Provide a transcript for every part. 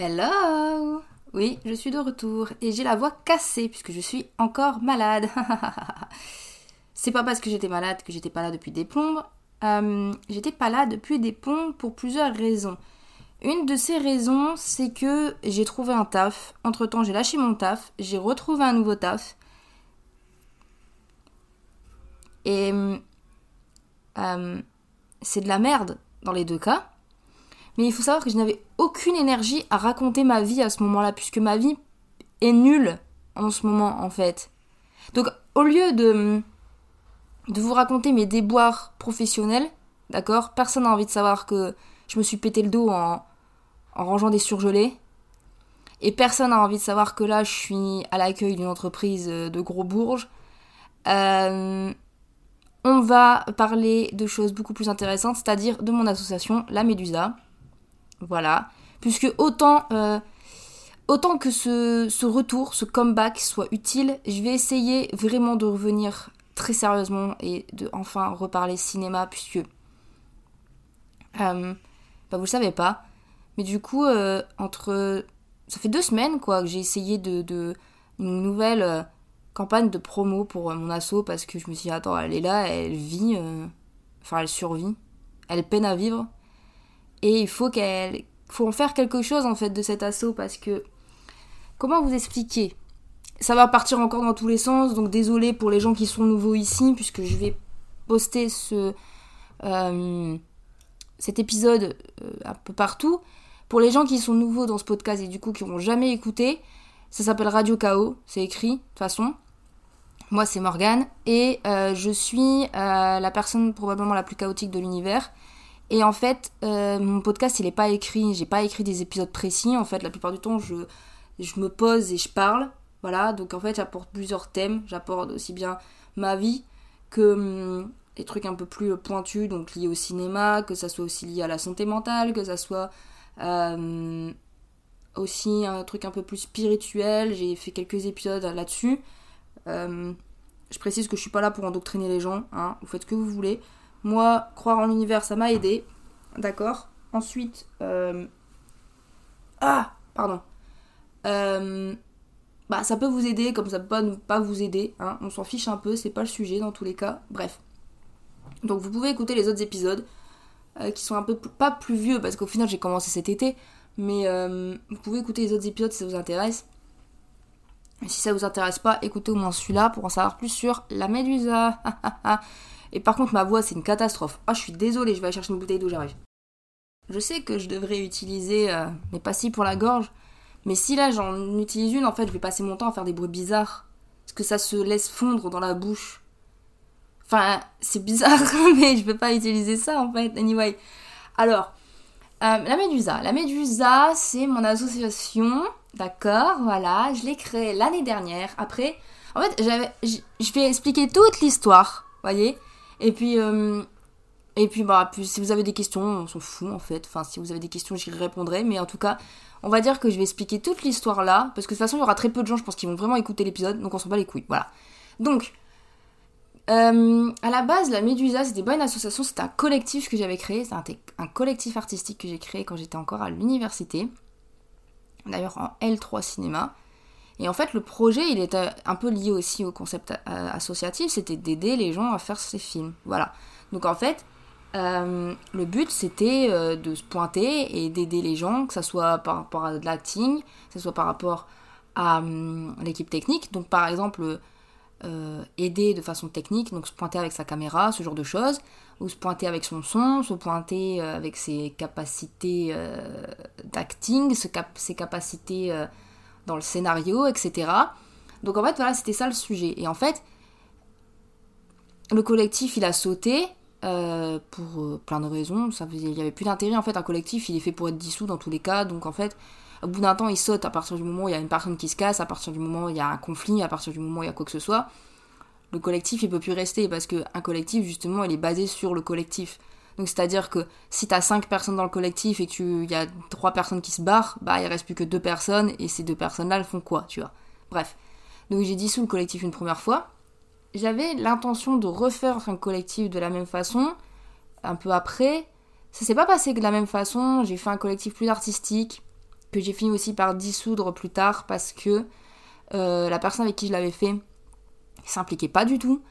Hello Oui, je suis de retour et j'ai la voix cassée puisque je suis encore malade. C'est pas parce que j'étais malade que j'étais pas là depuis des plombes. Euh, j'étais pas là depuis des plombes pour plusieurs raisons. Une de ces raisons, c'est que j'ai trouvé un taf. Entre temps, j'ai lâché mon taf, j'ai retrouvé un nouveau taf. Et euh, c'est de la merde dans les deux cas. Mais il faut savoir que je n'avais aucune énergie à raconter ma vie à ce moment-là, puisque ma vie est nulle en ce moment, en fait. Donc, au lieu de, vous raconter mes déboires professionnels, d'accord Personne n'a envie de savoir que je me suis pété le dos en, en rangeant des surgelés. Et personne n'a envie de savoir que là, je suis à l'accueil d'une entreprise de gros bourges. Euh, on va parler de choses beaucoup plus intéressantes, c'est-à-dire de mon association, la Médusa. Voilà. Puisque autant, euh, que ce, retour, ce comeback soit utile, je vais essayer vraiment de revenir très sérieusement et de enfin reparler cinéma, puisque. Euh, bah vous le savez pas. Mais du coup, euh, entre. Ça fait deux semaines, quoi, que j'ai essayé de. Une nouvelle campagne de promo pour mon asso parce que je me suis dit, attends, elle est là, elle vit. Enfin, elle survit. Elle peine à vivre. Et il faut qu'elle. faut en faire quelque chose en fait de cet assaut parce que. Comment vous expliquer? Ça va partir encore dans tous les sens, donc désolé pour les gens qui sont nouveaux ici, puisque je vais poster ce. Euh, cet épisode euh, un peu partout. Pour les gens qui sont nouveaux dans ce podcast et du coup qui n'ont jamais écouté, ça s'appelle Radio Chaos, c'est écrit de toute façon. Moi c'est Morgane et euh, je suis la personne probablement la plus chaotique de l'univers. Et en fait, euh, mon podcast, il n'est pas écrit. J'ai pas écrit des épisodes précis. En fait, la plupart du temps, je, je me pose et je parle. Voilà, donc en fait, j'apporte plusieurs thèmes. J'apporte aussi bien ma vie que hum, des trucs un peu plus pointus, donc liés au cinéma, que ça soit aussi lié à la santé mentale, que ça soit euh, aussi un truc un peu plus spirituel. J'ai fait quelques épisodes là-dessus. Euh, je précise que je suis pas là pour endoctriner les gens. Hein. Vous faites ce que vous voulez. Moi, croire en l'univers, ça m'a aidé. D'accord Ensuite, euh... ah, pardon. Euh... Bah, ça peut vous aider, comme ça peut pas, vous aider. Hein. On s'en fiche un peu, c'est pas le sujet dans tous les cas. Bref. Donc, vous pouvez écouter les autres épisodes euh, qui sont un peu pas plus vieux parce qu'au final, j'ai commencé cet été. Mais euh, vous pouvez écouter les autres épisodes si ça vous intéresse. Si ça vous intéresse pas, écoutez au moins celui-là pour en savoir plus sur la médusa. Et par contre, ma voix, c'est une catastrophe. Ah, je suis désolée, je vais aller chercher une bouteille d'eau, j'arrive. Je sais que je devrais utiliser euh, mes pastilles pour la gorge, mais si là j'en utilise une, en fait, je vais passer mon temps à faire des bruits bizarres. Parce que ça se laisse fondre dans la bouche. Enfin, c'est bizarre, mais je peux pas utiliser ça en fait. Anyway. Alors, euh, la Médusa. La Médusa, c'est mon association. D'accord, voilà. Je l'ai créée l'année dernière. Après, en fait, je vais expliquer toute l'histoire. Voyez et puis, euh, et puis, bah, si vous avez des questions, on s'en fout en fait. Enfin, si vous avez des questions, j'y répondrai. Mais en tout cas, on va dire que je vais expliquer toute l'histoire là. Parce que de toute façon, il y aura très peu de gens, je pense, qui vont vraiment écouter l'épisode. Donc on s'en bat les couilles. Voilà. Donc, euh, à la base, la Médusa, c'était pas une association, c'était un collectif que j'avais créé. C'était un, un, collectif artistique que j'ai créé quand j'étais encore à l'université. D'ailleurs, en L3 cinéma. Et en fait, le projet, il était un peu lié aussi au concept euh, associatif, c'était d'aider les gens à faire ces films. Voilà. Donc en fait, euh, le but, c'était euh, de se pointer et d'aider les gens, que ce soit par rapport à de l'acting, que ce soit par rapport à hum, l'équipe technique. Donc par exemple, euh, aider de façon technique, donc se pointer avec sa caméra, ce genre de choses, ou se pointer avec son son, se pointer euh, avec ses capacités euh, d'acting, ses capacités dans le scénario, etc. Donc en fait, voilà, c'était ça le sujet. Et en fait, le collectif, il a sauté euh, pour euh, plein de raisons. Il n'y avait plus d'intérêt. En fait, un collectif, il est fait pour être dissous dans tous les cas. Donc en fait, au bout d'un temps, il saute à partir du moment où il y a une personne qui se casse, à partir du moment où il y a un conflit, à partir du moment où il y a quoi que ce soit. Le collectif, il peut plus rester parce qu'un collectif, justement, il est basé sur le collectif. Donc c'est-à-dire que si t'as 5 personnes dans le collectif et qu'il y a 3 personnes qui se barrent, bah il reste plus que 2 personnes et ces 2 personnes-là, elles font quoi, tu vois? Bref. Donc j'ai dissous le collectif une première fois. J'avais l'intention de refaire un collectif de la même façon, un peu après. Ça s'est pas passé de la même façon, j'ai fait un collectif plus artistique. que j'ai fini aussi par dissoudre plus tard parce que euh, la personne avec qui je l'avais fait s'impliquait pas du tout.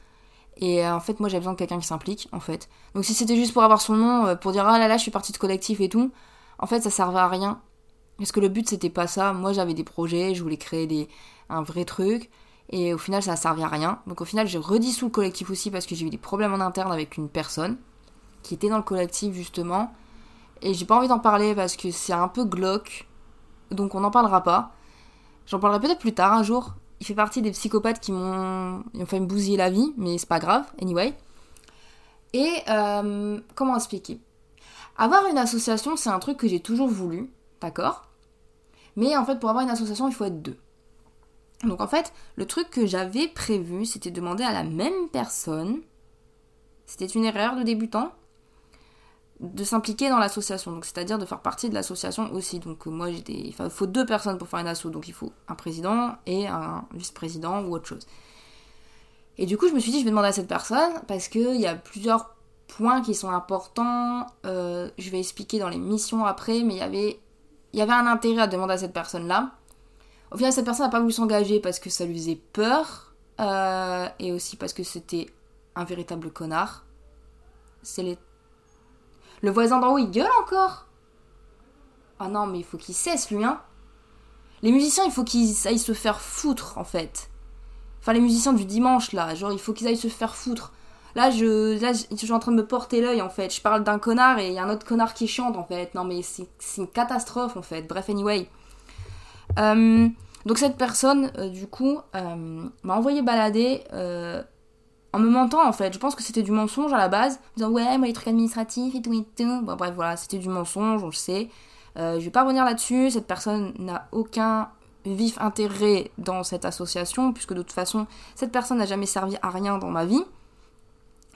Et euh, en fait, moi, j'avais besoin de quelqu'un qui s'implique, en fait. Donc, si c'était juste pour avoir son nom, euh, pour dire ah là là, je suis partie de collectif et tout, en fait, ça servait à rien. Parce que le but, c'était pas ça. Moi, j'avais des projets, je voulais créer des... un vrai truc. Et au final, ça a servi à rien. Donc, au final, j'ai redissous le collectif aussi parce que j'ai eu des problèmes en interne avec une personne qui était dans le collectif, justement. Et j'ai pas envie d'en parler parce que c'est un peu glauque. Donc, on n'en parlera pas. J'en parlerai peut-être plus tard un jour il fait partie des psychopathes qui m'ont fait me bousiller la vie, mais c'est pas grave, anyway. Et euh, comment expliquer? Avoir une association, c'est un truc que j'ai toujours voulu, d'accord? Mais en fait, pour avoir une association, il faut être deux. Donc en fait, le truc que j'avais prévu, c'était demander à la même personne, c'était une erreur de débutant, de s'impliquer dans l'association, donc c'est-à-dire de faire partie de l'association aussi. Donc euh, moi j'étais, il faut deux personnes pour faire une asso, donc il faut un président et un vice-président ou autre chose. Et du coup je me suis dit je vais demander à cette personne parce qu'il y a plusieurs points qui sont importants. Euh, je vais expliquer dans les missions après, mais il y avait, il y avait un intérêt à demander à cette personne-là. Au final cette personne n'a pas voulu s'engager parce que ça lui faisait peur euh, et aussi parce que c'était un véritable connard. C'est les le voisin d'en haut, il gueule encore Ah non, mais il faut qu'il cesse, lui, hein Les musiciens, il faut qu'ils aillent se faire foutre, en fait. Enfin, les musiciens du dimanche, là, genre, il faut qu'ils aillent se faire foutre. Là je, là, suis en train de me porter l'œil, en fait. Je parle d'un connard et il y a un autre connard qui chante, en fait. Non, mais c'est une catastrophe, en fait. Bref, anyway. Euh, donc cette personne, euh, du coup, euh, m'a envoyé balader en me mentant en fait. Je pense que c'était du mensonge à la base, en disant ouais, moi les trucs administratifs et tout et tout. Bon, bref, voilà, c'était du mensonge, on le sait. Euh, je vais pas revenir là-dessus, cette personne n'a aucun vif intérêt dans cette association, puisque de toute façon, cette personne n'a jamais servi à rien dans ma vie,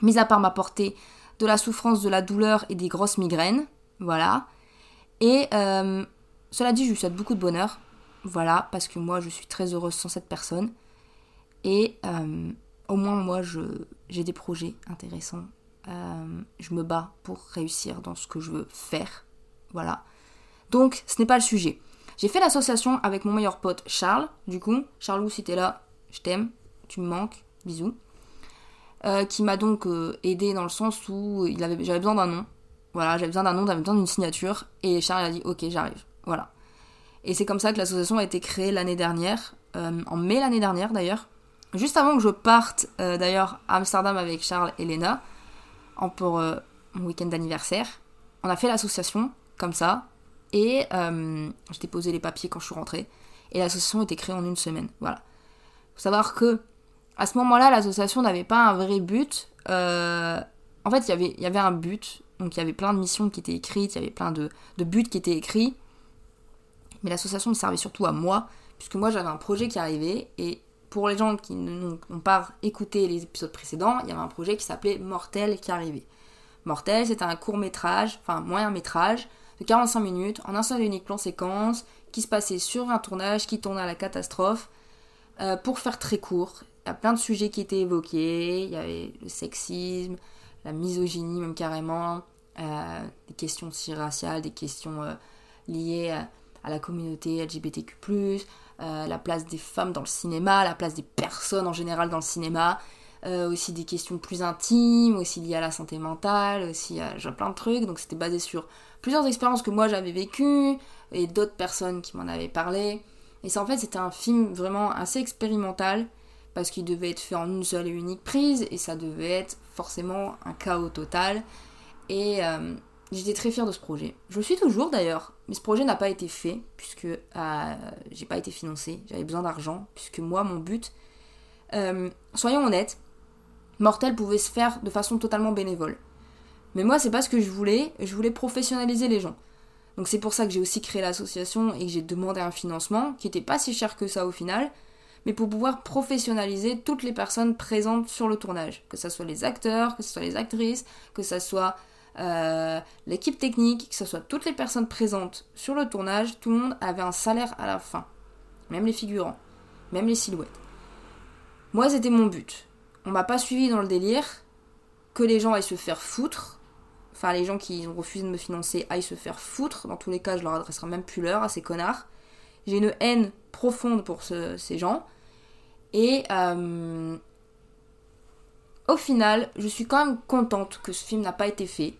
mis à part m'apporter de la souffrance, de la douleur et des grosses migraines. Voilà. Et euh, cela dit, je lui souhaite beaucoup de bonheur. Voilà, parce que moi, je suis très heureuse sans cette personne. Et euh, au moins moi j'ai des projets intéressants. Euh, je me bats pour réussir dans ce que je veux faire. Voilà. Donc ce n'est pas le sujet. J'ai fait l'association avec mon meilleur pote Charles, du coup. Charlou, si t'es là, je t'aime, tu me manques, bisous. Euh, qui m'a donc euh, aidé dans le sens où il avait, j'avais besoin d'un nom. Voilà, j'avais besoin d'un nom, j'avais besoin d'une signature. Et Charles a dit ok, j'arrive. Voilà. Et c'est comme ça que l'association a été créée l'année dernière, en mai l'année dernière d'ailleurs. Juste avant que je parte euh, d'ailleurs à Amsterdam avec Charles et Lena, pour euh, mon week-end d'anniversaire, on a fait l'association comme ça et euh, j'ai les papiers quand je suis rentrée et l'association été créée en une semaine. Voilà. Faut savoir que à ce moment-là, l'association n'avait pas un vrai but. en fait, il y avait un but, donc il y avait plein de missions qui étaient écrites, il y avait plein de, de buts qui étaient écrits, mais l'association me servait surtout à moi, puisque moi j'avais un projet qui arrivait et pour les gens qui n'ont pas écouté les épisodes précédents, il y avait un projet qui s'appelait Mortel qui arrivait. Mortel, c'était un court métrage, enfin moyen métrage, de 45 minutes, en un seul et unique plan séquence, qui se passait sur un tournage qui tournait à la catastrophe. Euh, pour faire très court, il y a plein de sujets qui étaient évoqués, il y avait le sexisme, la misogynie même carrément, euh, des questions aussi raciales, des questions euh, liées à la communauté LGBTQ+, euh, la place des femmes dans le cinéma, la place des personnes en général dans le cinéma, euh, aussi des questions plus intimes, aussi liées à la santé mentale, aussi à plein de trucs. Donc c'était basé sur plusieurs expériences que moi j'avais vécues et d'autres personnes qui m'en avaient parlé. Et ça en fait c'était un film vraiment assez expérimental parce qu'il devait être fait en une seule et unique prise et ça devait être forcément un chaos total. Et euh, J'étais très fière de ce projet. Je le suis toujours d'ailleurs, mais ce projet n'a pas été fait puisque euh, j'ai pas été financée. J'avais besoin d'argent puisque moi, mon but, euh, soyons honnêtes, Mortel pouvait se faire de façon totalement bénévole. Mais moi, c'est pas ce que je voulais. Je voulais professionnaliser les gens. Donc c'est pour ça que j'ai aussi créé l'association et que j'ai demandé un financement qui était pas si cher que ça au final, mais pour pouvoir professionnaliser toutes les personnes présentes sur le tournage, que ce soit les acteurs, que ce soit les actrices, que ce soit euh, l'équipe technique, que ce soit toutes les personnes présentes sur le tournage, tout le monde avait un salaire à la fin. Même les figurants, même les silhouettes. Moi, c'était mon but. On m'a pas suivi dans le délire que les gens aillent se faire foutre. Enfin, les gens qui ont refusé de me financer aillent se faire foutre. Dans tous les cas, je leur adresserai même plus l'heure à ces connards. J'ai une haine profonde pour ces gens. Et euh, au final, je suis quand même contente que ce film n'a pas été fait.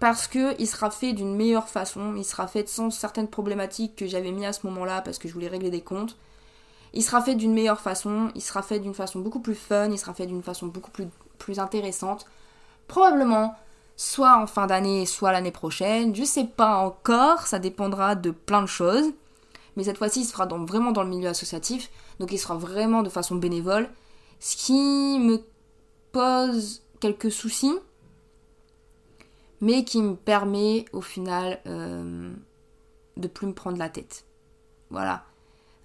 Parce que il sera fait d'une meilleure façon, il sera fait sans certaines problématiques que j'avais mis à ce moment-là parce que je voulais régler des comptes. Il sera fait d'une meilleure façon, il sera fait d'une façon beaucoup plus fun, il sera fait d'une façon beaucoup plus, plus intéressante. Probablement soit en fin d'année, soit l'année prochaine. Je sais pas encore, ça dépendra de plein de choses. Mais cette fois-ci, il sera vraiment dans le milieu associatif, donc il sera vraiment de façon bénévole. Ce qui me pose quelques soucis, mais qui me permet au final euh, de plus me prendre la tête. Voilà.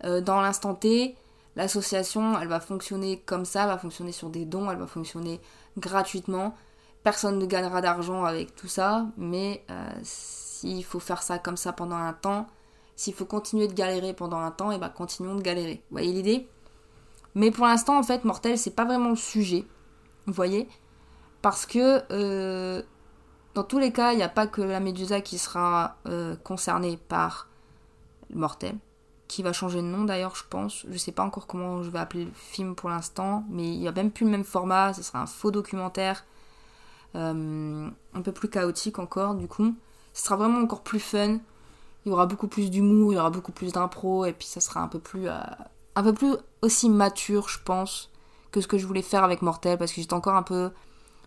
Euh, dans l'instant T, l'association, elle va fonctionner comme ça, elle va fonctionner sur des dons, elle va fonctionner gratuitement. Personne ne gagnera d'argent avec tout ça, mais euh, s'il faut faire ça comme ça pendant un temps, s'il faut continuer de galérer pendant un temps, et eh ben continuons de galérer. Vous voyez l'idée? Mais pour l'instant, en fait, Mortel, c'est pas vraiment le sujet. Vous voyez? Parce que dans tous les cas, il n'y a pas que la Médusa qui sera euh, concernée par Mortel, qui va changer de nom d'ailleurs, je pense. Je sais pas encore comment je vais appeler le film pour l'instant, mais il n'y a même plus le même format, ce sera un faux documentaire euh, un peu plus chaotique encore du coup. Ce sera vraiment encore plus fun. Il y aura beaucoup plus d'humour, il y aura beaucoup plus d'impro et puis ça sera un peu plus euh, un peu plus aussi mature, je pense, que ce que je voulais faire avec Mortel parce que j'étais encore un peu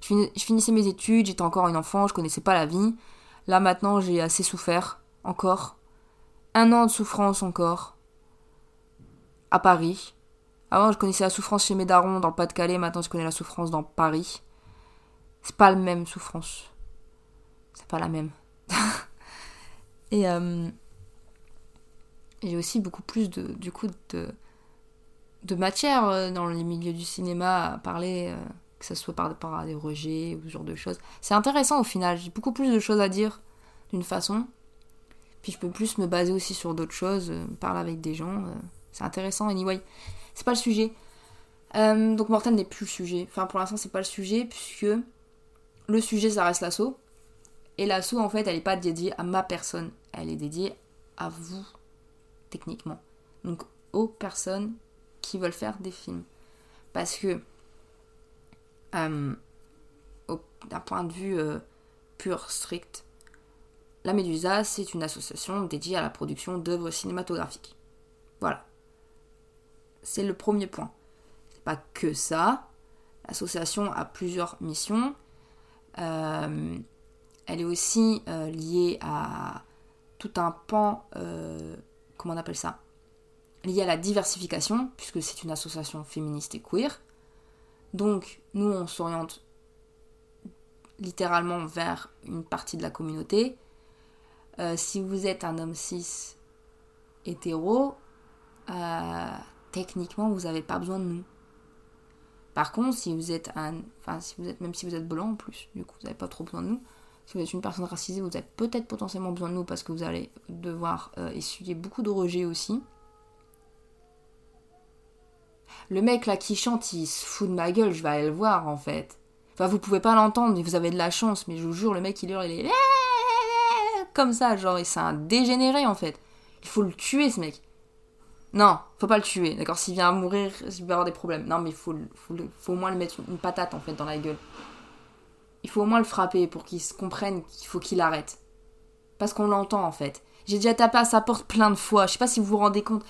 je, finissais mes études, j'étais encore une enfant, je connaissais pas la vie. Là maintenant, j'ai assez souffert encore. Un an de souffrance encore. À Paris. Avant, je connaissais la souffrance chez mes darons dans le Pas-de-Calais, maintenant je connais la souffrance dans Paris. C'est pas la même souffrance. C'est pas la même. et euh, j'ai aussi beaucoup plus de, du coup, de, de matière euh, dans les milieux du cinéma à parler, euh, que ce soit par rapport à des rejets ou ce genre de choses. C'est intéressant au final, j'ai beaucoup plus de choses à dire d'une façon. Puis je peux plus me baser aussi sur d'autres choses, parler avec des gens. c'est intéressant, anyway. C'est pas le sujet. donc Morten n'est plus le sujet. Enfin, pour l'instant, c'est pas le sujet, puisque le sujet, ça reste l'assaut. Et l'assaut, en fait, elle n'est pas dédiée à ma personne. Elle est dédiée à vous, techniquement. Donc, aux personnes qui veulent faire des films. Parce que, euh, d'un point de vue euh, pur, strict, la Médusa, c'est une association dédiée à la production d'œuvres cinématographiques. Voilà. C'est le premier point. C'est pas que ça. L'association a plusieurs missions. Euh, elle est aussi liée à tout un pan, comment on appelle ça? Lié à la diversification, puisque c'est une association féministe et queer. Donc, nous, on s'oriente littéralement vers une partie de la communauté. si vous êtes un homme cis hétéro, techniquement, vous n'avez pas besoin de nous. Par contre, si vous êtes un. Enfin, si vous êtes, même si vous êtes blanc en plus, du coup, vous n'avez pas trop besoin de nous. Si vous êtes une personne racisée, vous avez peut-être potentiellement besoin de nous parce que vous allez devoir euh, essuyer beaucoup de rejets aussi. Le mec là qui chante, il se fout de ma gueule, je vais aller le voir en fait. Enfin, vous pouvez pas l'entendre, mais vous avez de la chance, mais je vous jure, le mec il hurle, il est. Comme ça, genre, c'est un dégénéré en fait. Il faut le tuer ce mec. Non, faut pas le tuer, d'accord S'il vient à mourir, il va avoir des problèmes. Non, mais il faut, faut, faut, au moins le mettre une patate en fait dans la gueule. Il faut au moins le frapper pour qu'il se comprenne qu'il faut qu'il arrête. Parce qu'on l'entend en fait. J'ai déjà tapé à sa porte plein de fois. Je sais pas si vous vous rendez compte.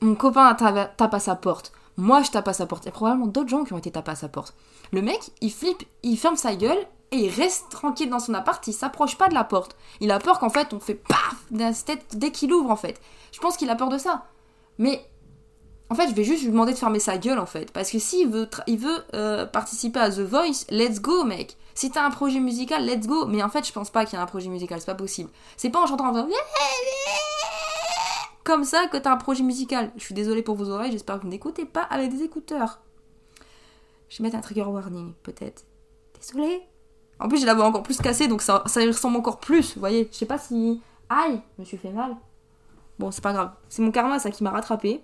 Mon copain tape à sa porte. Moi, je tape à sa porte. Il y a probablement d'autres gens qui ont été tapés à sa porte. Le mec, il flippe, il ferme sa gueule et il reste tranquille dans son appart. Il s'approche pas de la porte. Il a peur qu'en fait, on fait paf tête dès qu'il ouvre en fait. Je pense qu'il a peur de ça. Mais en fait, je vais juste lui demander de fermer sa gueule en fait. Parce que s'il veut, il veut euh, participer à The Voice, let's go mec. Si t'as un projet musical, let's go. Mais en fait, je pense pas qu'il y a un projet musical, c'est pas possible. C'est pas en chantant en comme ça que t'as un projet musical. Je suis désolée pour vos oreilles, j'espère que vous n'écoutez pas avec des écouteurs. Je vais mettre un trigger warning, peut-être. Désolée. En plus, j'ai la voix encore plus cassée, donc ça, ressemble encore plus, vous voyez. Je sais pas si... Aïe, je me suis fait mal. Bon, c'est pas grave. C'est mon karma, ça, qui m'a rattrapé.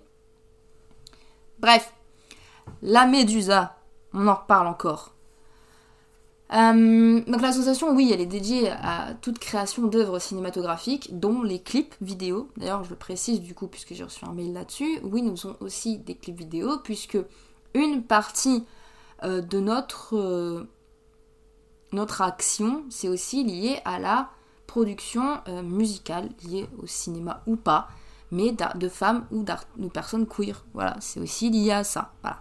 Bref. La médusa. On en reparle encore. Euh, donc l'association, oui, elle est dédiée à toute création d'œuvres cinématographiques, dont les clips vidéo. D'ailleurs, je le précise du coup, puisque j'ai reçu un mail là-dessus. Oui, nous avons aussi des clips vidéo, puisque une partie euh, de notre, euh, notre action, c'est aussi lié à la production musicale, liée au cinéma ou pas, mais de femmes ou de personnes queer. Voilà, c'est aussi lié à ça. Voilà.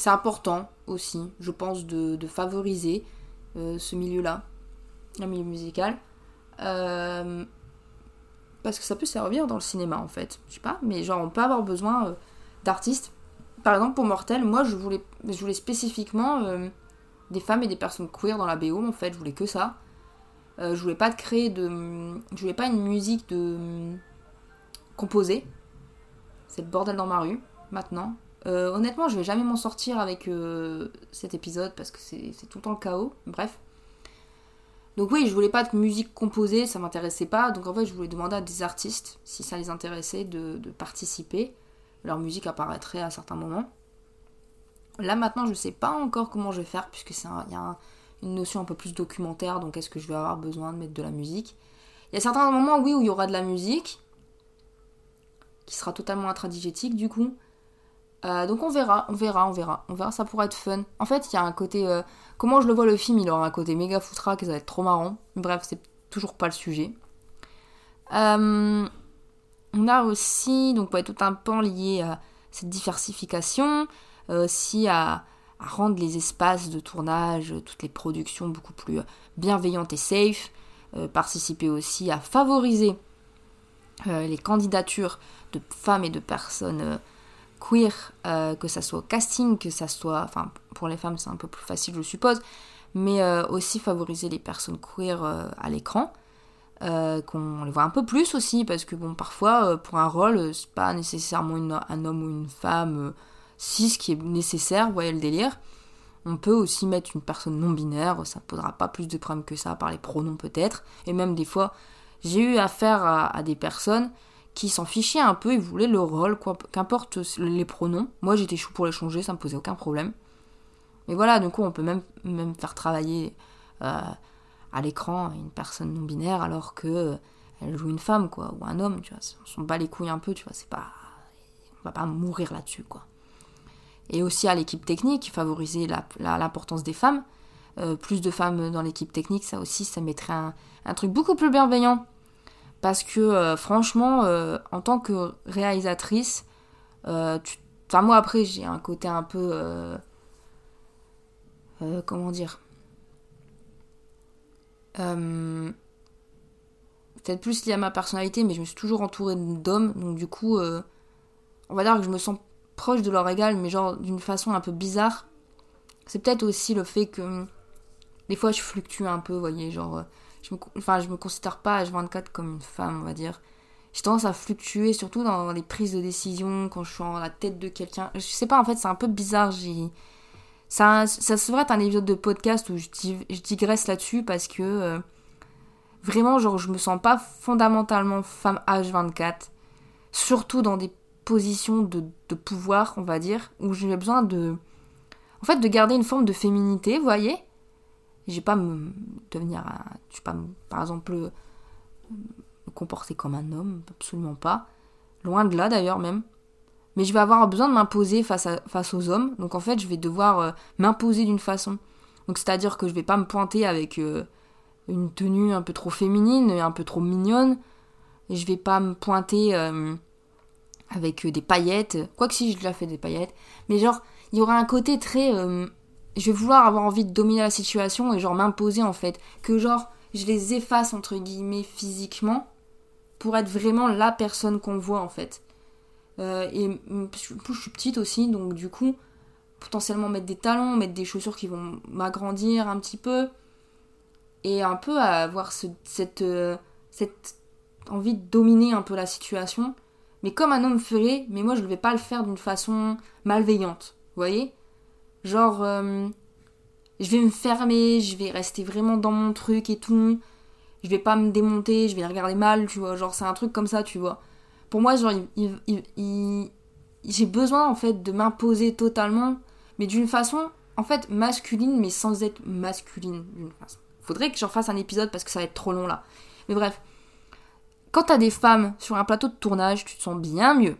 C'est important aussi, je pense, de, favoriser euh, ce milieu-là, le milieu musical. Euh, parce que ça peut servir dans le cinéma en fait. Je sais pas, mais genre on peut avoir besoin euh, d'artistes. Par exemple pour Mortel, moi je voulais, spécifiquement des femmes et des personnes queer dans la BO en fait, je voulais que ça. je voulais pas créer de. Je voulais pas une musique de. composée. C'est le bordel dans ma rue maintenant. Euh, honnêtement, je vais jamais m'en sortir avec euh, cet épisode parce que c'est tout le temps le chaos. Bref. Donc oui, je voulais pas de musique composée, ça m'intéressait pas. Donc en fait, je voulais demander à des artistes, si ça les intéressait, de, participer. Leur musique apparaîtrait à certains moments. Là maintenant, je sais pas encore comment je vais faire puisque c'est y a une notion un peu plus documentaire. Donc est-ce que je vais avoir besoin de mettre de la musique? Il y a certains moments, oui, où il y aura de la musique qui sera totalement intradigétique du coup. Euh, donc on verra, on verra, on verra, on verra, ça pourrait être fun. En fait, il y a un côté... Euh, comment je le vois le film, il aura un côté méga foutraque et ça va être trop marrant. Bref, c'est toujours pas le sujet. Euh, on a aussi donc tout un pan lié à cette diversification, aussi à, à, rendre les espaces de tournage, toutes les productions beaucoup plus bienveillantes et safe. participer aussi à favoriser les candidatures de femmes et de personnes queer, euh, que ça soit au casting, que ça soit. Enfin, pour les femmes, c'est un peu plus facile, je suppose, mais euh, aussi favoriser les personnes queer euh, à l'écran. qu'on les voit un peu plus aussi, parce que bon, parfois, pour un rôle, c'est pas nécessairement un homme ou une femme cis qui est nécessaire, vous voyez le délire. On peut aussi mettre une personne non binaire, ça posera pas plus de problèmes que ça, par les pronoms peut-être. Et même des fois, j'ai eu affaire à des personnes qui s'en fichaient un peu, ils voulaient le rôle, qu'importe les pronoms. Moi j'étais chou pour les changer, ça me posait aucun problème. Mais voilà, du coup on peut même, faire travailler euh, à l'écran une personne non binaire alors que euh, elle joue une femme, quoi, ou un homme, tu vois. On s'en bat les couilles un peu, tu vois, c'est pas. On va pas mourir là-dessus, quoi. Et aussi à l'équipe technique, favoriser l'importance des femmes. Euh, plus de femmes dans l'équipe technique, ça aussi, ça mettrait un truc beaucoup plus bienveillant parce que euh, franchement, euh, en tant que réalisatrice, euh, moi après j'ai un côté un peu... comment dire Peut-être plus lié à ma personnalité, mais je me suis toujours entourée d'hommes, donc du coup, on va dire que je me sens proche de leur égal, mais genre d'une façon un peu bizarre. C'est peut-être aussi le fait que des fois je fluctue un peu, voyez, genre je me, enfin, je me considère pas H24 comme une femme, on va dire. J'ai tendance à fluctuer, surtout dans les prises de décision, quand je suis en la tête de quelqu'un. Je sais pas, en fait, c'est un peu bizarre. J'ai... Ça, ça devrait être un épisode de podcast où je, je digresse là-dessus parce que euh, vraiment, genre, je me sens pas fondamentalement femme H24. Surtout dans des positions de, de pouvoir, on va dire, où j'ai besoin de. En fait, de garder une forme de féminité, vous voyez? J'ai pas me devenir, je pas, par exemple, me comporter comme un homme, absolument pas. Loin de là d'ailleurs même. Mais je vais avoir besoin de m'imposer face, face aux hommes. Donc en fait, je vais devoir euh, m'imposer d'une façon. Donc c'est-à-dire que je vais pas me pointer avec euh, une tenue un peu trop féminine, un peu trop mignonne. Et je vais pas me pointer euh, avec des paillettes. Quoique si, j'ai déjà fait des paillettes. Mais genre, il y aura un côté très je vais vouloir avoir envie de dominer la situation et genre m'imposer en fait. Que genre je les efface entre guillemets physiquement pour être vraiment la personne qu'on voit en fait. Euh, et je suis petite aussi, donc du coup, potentiellement mettre des talons, mettre des chaussures qui vont m'agrandir un petit peu. Et un peu avoir cette, euh, cette envie de dominer un peu la situation. Mais comme un homme ferait, mais moi je ne vais pas le faire d'une façon malveillante. Vous voyez? Genre, euh, je vais me fermer, je vais rester vraiment dans mon truc et tout. Je vais pas me démonter, je vais regarder mal, tu vois. Genre, c'est un truc comme ça, tu vois. Pour moi, genre, j'ai besoin en fait de m'imposer totalement, mais d'une façon en fait masculine mais sans être masculine d'une façon. Faudrait que j'en fasse un épisode parce que ça va être trop long là. Mais bref, quand t'as des femmes sur un plateau de tournage, tu te sens bien mieux.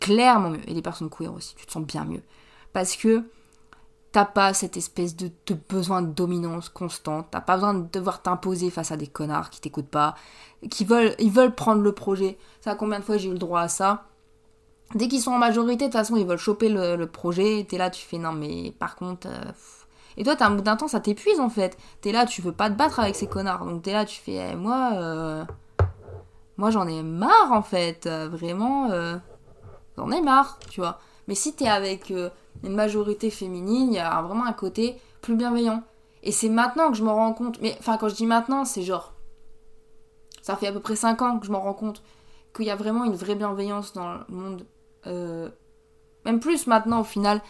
Clairement mieux. Et les personnes queer aussi, tu te sens bien mieux. Parce que t'as pas cette espèce de, besoin de dominance constante. T'as pas besoin de devoir t'imposer face à des connards qui t'écoutent pas, qui veulent, ils veulent prendre le projet. Ça, combien de fois j'ai eu le droit à ça? Dès qu'ils sont en majorité, de toute façon, ils veulent choper le, projet. T'es là, tu fais non, mais par contre. Euh, et toi, t'as un bout d'un temps, ça t'épuise en fait. T'es là, tu veux pas te battre avec ces connards. Donc t'es là, tu fais, eh, moi, euh, moi j'en ai marre en fait. Euh, vraiment, j'en ai marre, tu vois. Mais si t'es avec une majorité féminine, il y a vraiment un côté plus bienveillant. Et c'est maintenant que je me rends compte. Mais enfin, quand je dis maintenant, c'est genre. Ça fait à peu près 5 ans que je m'en rends compte qu'il y a vraiment une vraie bienveillance dans le monde euh, même plus maintenant au final,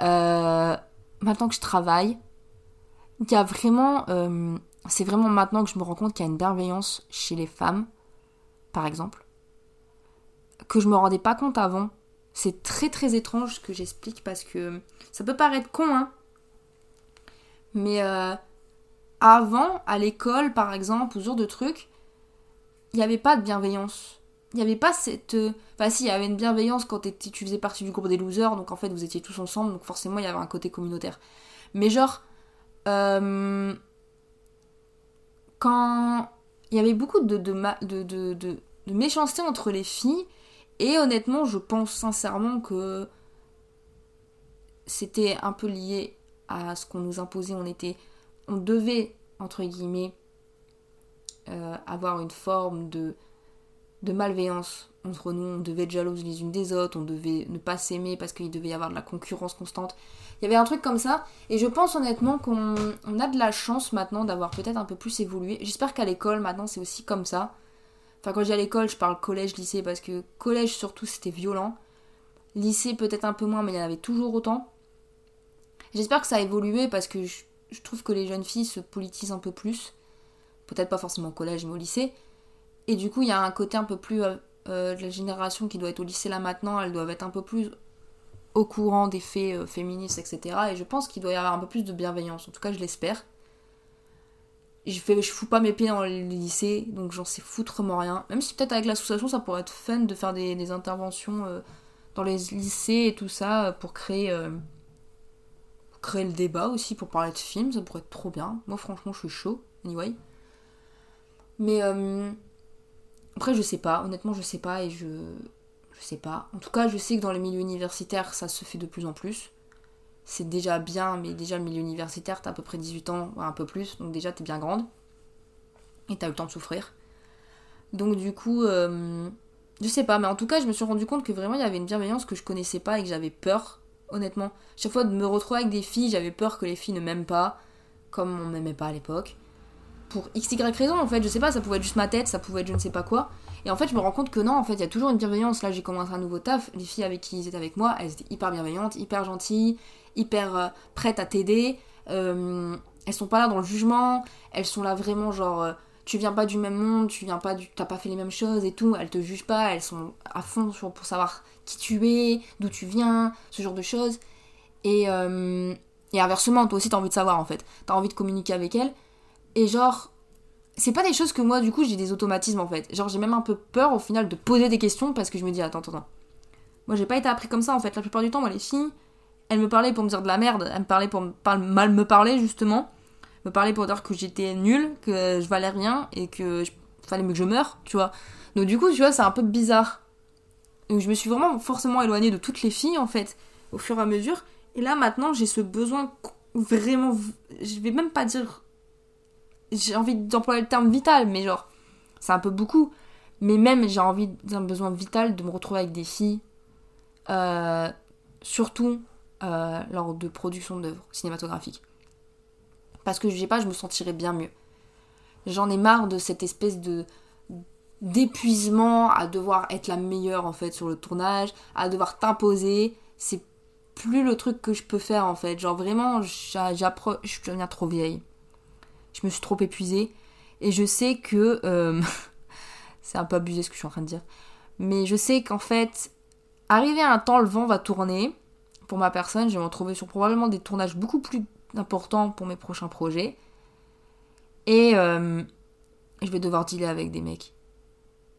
euh, maintenant que je travaille, il y a vraiment, euh, c'est vraiment maintenant que je me rends compte qu'il y a une bienveillance chez les femmes, par exemple, que je me rendais pas compte avant. C'est très très étrange ce que j'explique parce que ça peut paraître con, hein. Mais avant, à l'école par exemple, ou ce genre de trucs, il n'y avait pas de bienveillance il n'y avait pas cette. Euh, enfin, si, il y avait une bienveillance quand tu faisais partie du groupe des losers, donc en fait vous étiez tous ensemble, donc forcément il y avait un côté communautaire. Mais genre. Euh, quand. Il y avait beaucoup de, de, de, de, méchanceté entre les filles, et honnêtement, je pense sincèrement que c'était un peu lié à ce qu'on nous imposait. On était. On devait, entre guillemets, euh, avoir une forme de de malveillance entre nous, on devait être jalouses les unes des autres, on devait ne pas s'aimer parce qu'il devait y avoir de la concurrence constante. Il y avait un truc comme ça, et je pense honnêtement qu'on a de la chance maintenant d'avoir peut-être un peu plus évolué. J'espère qu'à l'école maintenant c'est aussi comme ça. Enfin quand j'ai à l'école je parle collège, lycée, parce que collège surtout c'était violent. Lycée peut-être un peu moins, mais il y en avait toujours autant. J'espère que ça a évolué parce que je, je trouve que les jeunes filles se politisent un peu plus. Peut-être pas forcément au collège mais au lycée et du coup, il y a un côté un peu plus euh, euh, de la génération qui doit être au lycée là maintenant, elles doivent être un peu plus au courant des faits euh, féministes, etc. Et je pense qu'il doit y avoir un peu plus de bienveillance. En tout cas, je l'espère. Je, fais, je fous pas mes pieds dans le lycée, donc j'en sais foutrement rien. Même si peut-être avec l'association, ça pourrait être fun de faire des, interventions dans les lycées et tout ça pour créer, pour créer le débat aussi, pour parler de films, ça pourrait être trop bien. Moi, franchement, je suis chaud, anyway. Mais après, je sais pas, honnêtement, je sais pas et je. Je sais pas. En tout cas, je sais que dans le milieu universitaire, ça se fait de plus en plus. C'est déjà bien, mais déjà le milieu universitaire, t'as à peu près 18 ans, un peu plus, donc déjà t'es bien grande. Et t'as eu le temps de souffrir. Donc du coup, euh, je sais pas, mais en tout cas, je me suis rendu compte que vraiment il y avait une bienveillance que je connaissais pas et que j'avais peur, honnêtement. Chaque fois de me retrouver avec des filles, j'avais peur que les filles ne m'aiment pas, comme on m'aimait pas à l'époque pour x, y raison, en fait, je sais pas, ça pouvait être juste ma tête, ça pouvait être je ne sais pas quoi. Et en fait, je me rends compte que non, en fait, il y a toujours une bienveillance. Là, j'ai commencé un nouveau taf, les filles avec qui ils étaient avec moi, elles étaient hyper bienveillantes, hyper gentilles, hyper euh, prêtes à t'aider. Euh, elles sont pas là dans le jugement, elles sont là vraiment genre. Euh, tu viens pas du même monde, tu viens pas du. T'as pas fait les mêmes choses et tout, elles te jugent pas, elles sont à fond pour savoir qui tu es, d'où tu viens, ce genre de choses. Et, et inversement, toi aussi t'as envie de savoir en fait. T'as envie de communiquer avec elles. Et genre, c'est pas des choses que moi, du coup, j'ai des automatismes en fait. Genre, j'ai même un peu peur au final de poser des questions parce que je me dis, attends, attends. Moi, j'ai pas été appris comme ça en fait. La plupart du temps, moi, les filles, elles me parlaient pour me dire de la merde. Elles me parlaient pour mal me parler, justement. Me parlaient pour dire que j'étais nulle, que je valais rien et que fallait mieux que je meure, tu vois. Donc, du coup, tu vois, c'est un peu bizarre. Donc, je me suis vraiment forcément éloignée de toutes les filles en fait, au fur et à mesure. Et là, maintenant, j'ai ce besoin vraiment. Je vais même pas dire j'ai envie d'employer le terme vital, mais genre, c'est un peu beaucoup. Mais même, j'ai envie d'un besoin vital de me retrouver avec des filles, euh, surtout euh, lors de production d'œuvres cinématographiques. Parce que je sais pas, je me sentirais bien mieux. J'en ai marre de cette espèce de d'épuisement à devoir être la meilleure en fait sur le tournage, à devoir t'imposer. C'est plus le truc que je peux faire en fait. Genre vraiment, j'approche, je deviens trop vieille je me suis trop épuisée. Et je sais que... Euh, c'est un peu abusé ce que je suis en train de dire. Mais je sais qu'en fait, arrivé à un temps, le vent va tourner. pour ma personne, je vais me retrouver sur probablement des tournages beaucoup plus importants pour mes prochains projets. Et euh, je vais devoir dealer avec des mecs.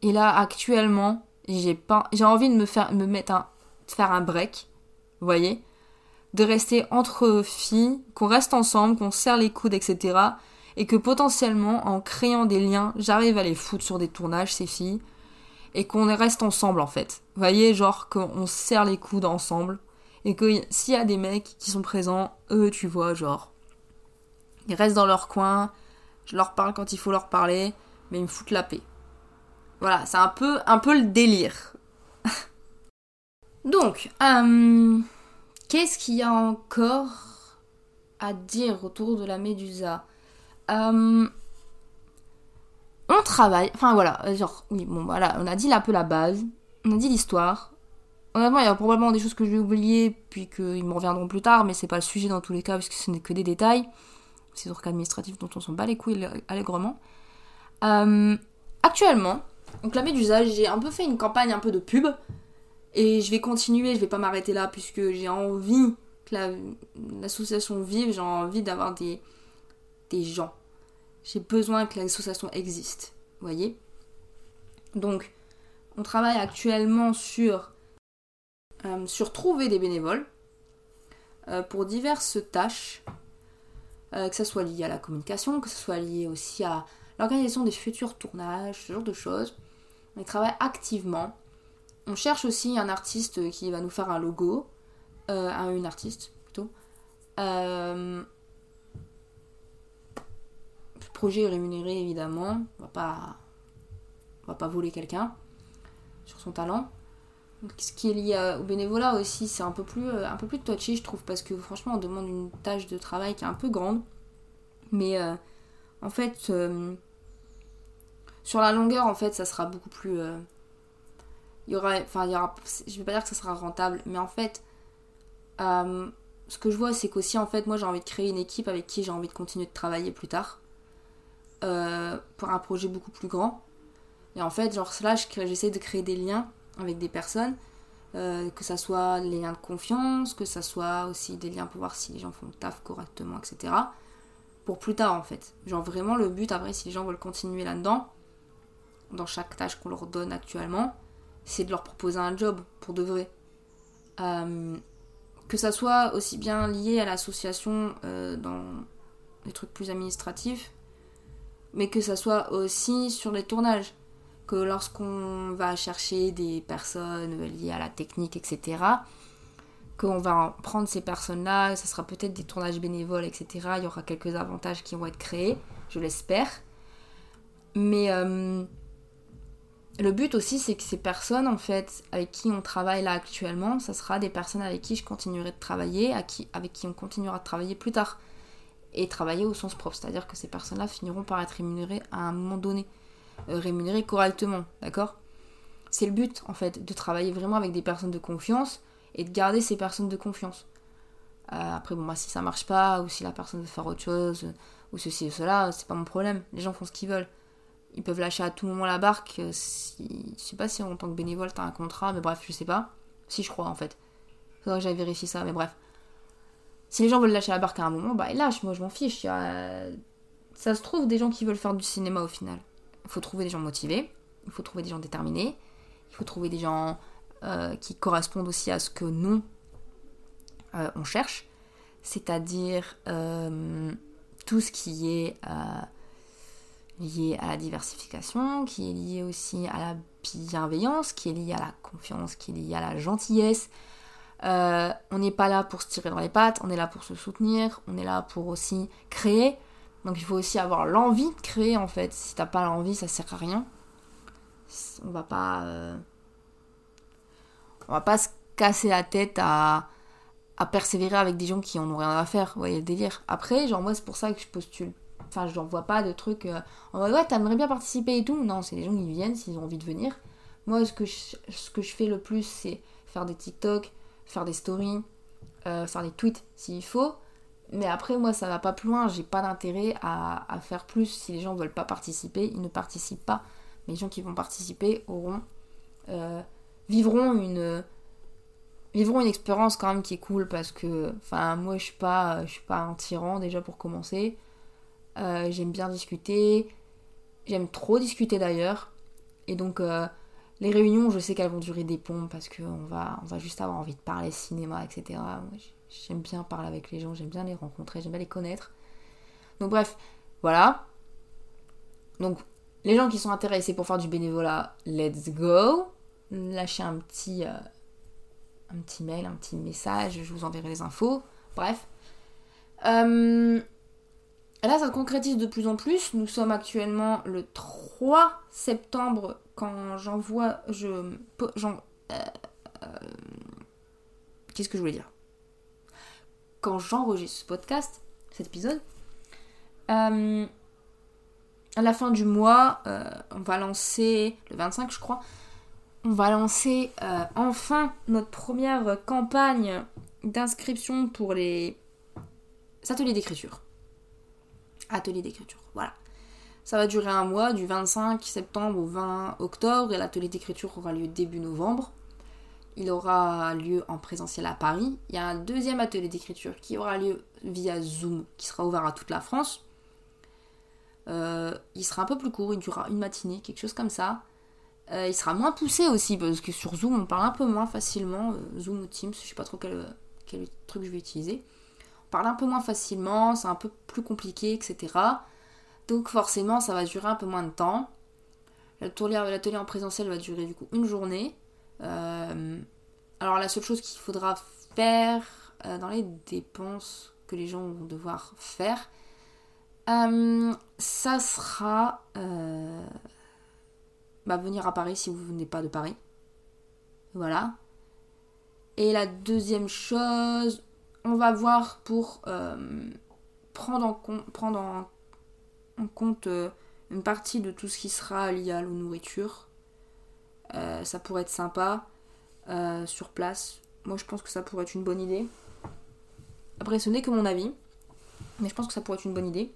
Et là, actuellement, j'ai pas, j'ai envie de me faire, me mettre un, de faire un break, vous voyez, de rester entre filles, qu'on reste ensemble, qu'on serre les coudes, etc. Et que potentiellement, en créant des liens, j'arrive à les foutre sur des tournages, ces filles, et qu'on reste ensemble en fait. Vous voyez, genre qu'on serre les coudes ensemble, et que s'il y a des mecs qui sont présents, eux, tu vois, genre, ils restent dans leur coin, je leur parle quand il faut leur parler, mais ils me foutent la paix. Voilà, c'est un peu, un peu le délire. Donc, euh, qu'est-ce qu'il y a encore à dire autour de la médusa? Euh, On travaille, enfin voilà, genre, oui, bon voilà, on a dit un peu la base, on a dit l'histoire. Honnêtement, il y a probablement des choses que je vais oublier, puis qu'ils me reviendront plus tard, mais c'est pas le sujet dans tous les cas, puisque ce n'est que des détails. C'est des trucs administratifs dont on s'en bat les couilles allègrement. Euh, actuellement, donc la médusa, j'ai un peu fait une campagne un peu de pub. Et je vais continuer, je vais pas m'arrêter là puisque j'ai envie que l'association vive, j'ai envie d'avoir des gens. J'ai besoin que l'association existe, vous voyez Donc, on travaille actuellement sur, euh, sur trouver des bénévoles euh, pour diverses tâches, euh, que ce soit lié à la communication, que ce soit lié aussi à l'organisation des futurs tournages, ce genre de choses. On travaille activement. On cherche aussi un artiste qui va nous faire un logo. Euh, une artiste plutôt. Euh, projet est rémunéré évidemment. On va pas, on va pas voler quelqu'un sur son talent. ce qui est lié au bénévolat aussi, c'est un peu plus euh, un peu plus touchy, je trouve, parce que franchement, on demande une tâche de travail qui est un peu grande. Mais en fait, sur la longueur, en fait, ça sera beaucoup plus. Euh, il y aura. Enfin, il y aura. Je vais pas dire que ça sera rentable, mais en fait, euh, ce que je vois, c'est qu'aussi, en fait, moi, j'ai envie de créer une équipe avec qui j'ai envie de continuer de travailler plus tard. Euh, pour un projet beaucoup plus grand. Et en fait, genre, là, j'essaie de créer des liens avec des personnes. que ça soit les liens de confiance, que ça soit aussi des liens pour voir si les gens font le taf correctement, etc. Pour plus tard en fait. Genre vraiment le but après si les gens veulent continuer là-dedans, dans chaque tâche qu'on leur donne actuellement, c'est de leur proposer un job pour de vrai. Euh, que ça soit aussi bien lié à l'association euh, dans les trucs plus administratifs, mais que ça soit aussi sur les tournages. Que lorsqu'on va chercher des personnes liées à la technique, etc., qu'on va prendre ces personnes-là, ça sera peut-être des tournages bénévoles, etc. Il y aura quelques avantages qui vont être créés, je l'espère. Mais euh, le but aussi, c'est que ces personnes, en fait, avec qui on travaille là actuellement, ça sera des personnes avec qui je continuerai de travailler, avec qui on continuera de travailler plus tard. Et travailler au sens propre, c'est-à-dire que ces personnes-là finiront par être rémunérées à un moment donné. Euh, rémunérées correctement, d'accord? C'est le but, en fait, de travailler vraiment avec des personnes de confiance et de garder ces personnes de confiance. Euh, après, bon, moi, si ça marche pas, ou si la personne veut faire autre chose, ou ceci ou cela, c'est pas mon problème. Les gens font ce qu'ils veulent ils peuvent lâcher à tout moment la barque. Euh, si, je sais pas si en tant que bénévole t'as un contrat, mais bref, je sais pas. Si je crois en fait. Faudrait que j'aille vérifier ça, mais bref. Si les gens veulent lâcher la barque à un moment, bah ils lâchent, moi je m'en fiche. Ça se trouve des gens qui veulent faire du cinéma au final. Il faut trouver des gens motivés, il faut trouver des gens déterminés, il faut trouver des gens euh, qui correspondent aussi à ce que nous euh, on cherche. C'est-à-dire tout ce qui est lié à la diversification, qui est lié aussi à la bienveillance, qui est lié à la confiance, qui est lié à la gentillesse. Euh, on n'est pas là pour se tirer dans les pattes, on est là pour se soutenir, on est là pour aussi créer. Donc il faut aussi avoir l'envie de créer en fait. Si t'as pas l'envie, ça sert à rien. On va pas. Euh, on va pas se casser la tête à, persévérer avec des gens qui en ont rien à faire. Vous voyez le délire. Après, genre moi c'est pour ça que je postule Enfin, je vois pas de trucs euh, en mode ouais, t'aimerais bien participer et tout. Non, c'est les gens qui viennent s'ils ont envie de venir. Moi, ce que je, ce que je fais le plus, c'est faire des TikTok, faire des stories, euh, faire des tweets s'il faut. Mais après, moi, ça va pas plus loin. J'ai pas d'intérêt à, faire plus. Si les gens veulent pas participer, ils ne participent pas. Mais les gens qui vont participer auront. Euh, vivront une. vivront une expérience quand même qui est cool parce que, enfin, moi je suis pas, je suis pas un tyran déjà pour commencer. Euh, j'aime bien discuter, j'aime trop discuter d'ailleurs. Et donc, les réunions, je sais qu'elles vont durer des pompes parce qu'on va, on va juste avoir envie de parler cinéma, etc. J'aime bien parler avec les gens, j'aime bien les rencontrer, j'aime bien les connaître. Donc, bref, voilà. Donc, les gens qui sont intéressés pour faire du bénévolat, let's go. Lâchez un petit, euh, un petit mail, un petit message, je vous enverrai les infos. Bref. Euh, là, ça se concrétise de plus en plus. Nous sommes actuellement le 3 septembre quand j'envoie. Je. Euh, qu'est-ce que je voulais dire? Quand j'enregistre ce podcast, cet épisode. Euh, à la fin du mois, euh, on va lancer, le 25 je crois, on va lancer euh, enfin notre première campagne d'inscription pour les ateliers d'écriture. Ateliers d'écriture, voilà. Ça va durer un mois, du 25 septembre au 20 octobre, et l'atelier d'écriture aura lieu début novembre. Il aura lieu en présentiel à Paris. Il y a un deuxième atelier d'écriture qui aura lieu via Zoom, qui sera ouvert à toute la France. Euh, il sera un peu plus court, il durera une matinée, quelque chose comme ça. Euh, il sera moins poussé aussi, parce que sur Zoom, on parle un peu moins facilement. Euh, Zoom ou Teams, je sais pas trop quel truc je vais utiliser. Parle un peu moins facilement, c'est un peu plus compliqué, etc. Donc forcément, ça va durer un peu moins de temps. L'atelier en présentiel va durer du coup une journée. alors la seule chose qu'il faudra faire dans les dépenses que les gens vont devoir faire, euh, ça sera euh, bah, venir à Paris si vous venez pas de Paris. Voilà. Et la deuxième chose, on va voir pour euh, prendre, en, compte une partie de tout ce qui sera lié à la nourriture. ça pourrait être sympa sur place. Moi je pense que ça pourrait être une bonne idée. Après ce n'est que mon avis. Mais je pense que ça pourrait être une bonne idée.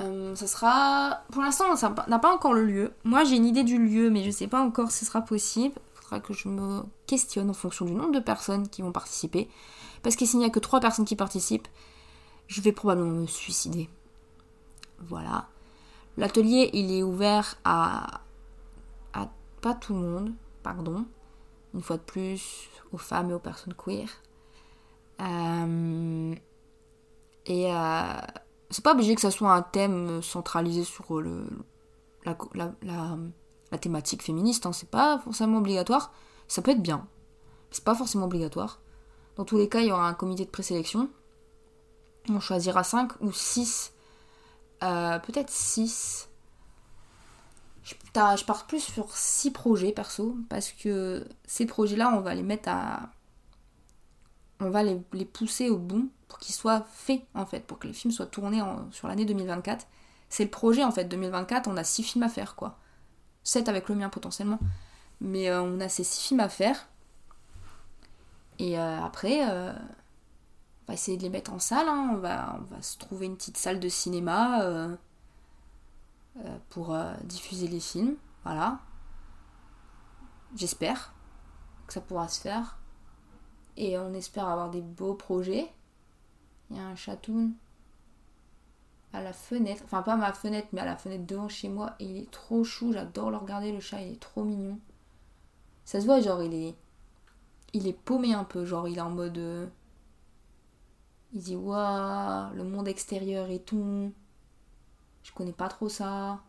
Euh, ça sera. Pour l'instant, ça n'a pas encore le lieu. Moi, j'ai une idée du lieu, mais je sais pas encore si ce sera possible. Que je me questionne en fonction du nombre de personnes qui vont participer. Parce que s'il n'y a que 3 personnes qui participent, je vais probablement me suicider. Voilà. L'atelier, il est ouvert à. à pas tout le monde, pardon. Une fois de plus, aux femmes et aux personnes queer. Euh, et. Euh, c'est pas obligé que ça soit un thème centralisé sur le, la, la, thématique féministe, hein. c'est pas forcément obligatoire. Ça peut être bien, c'est pas forcément obligatoire. Dans tous les cas, il y aura un comité de présélection. On choisira 5 ou 6. Euh, peut-être 6. Je, pars plus sur 6 projets perso, parce que ces projets-là, on va les mettre à. On va les, pousser au bout pour qu'il soit fait en fait, pour que les films soient tournés sur l'année 2024. C'est le projet en fait, 2024, on a six films à faire quoi. 7 avec le mien potentiellement. Mais euh, on a ces six films à faire. Et euh, après, euh, on va essayer de les mettre en salle. Hein. On, va, on va se trouver une petite salle de cinéma pour diffuser les films. Voilà. J'espère que ça pourra se faire. Et on espère avoir des beaux projets. Il y a un chatoun à la fenêtre, enfin pas à ma fenêtre, mais à la fenêtre devant chez moi. Et il est trop chou, j'adore le regarder, le chat, il est trop mignon. Ça se voit, genre, il est. Il est paumé un peu, genre, il est en mode. Euh, il dit, waouh, le monde extérieur et tout. Je connais pas trop ça.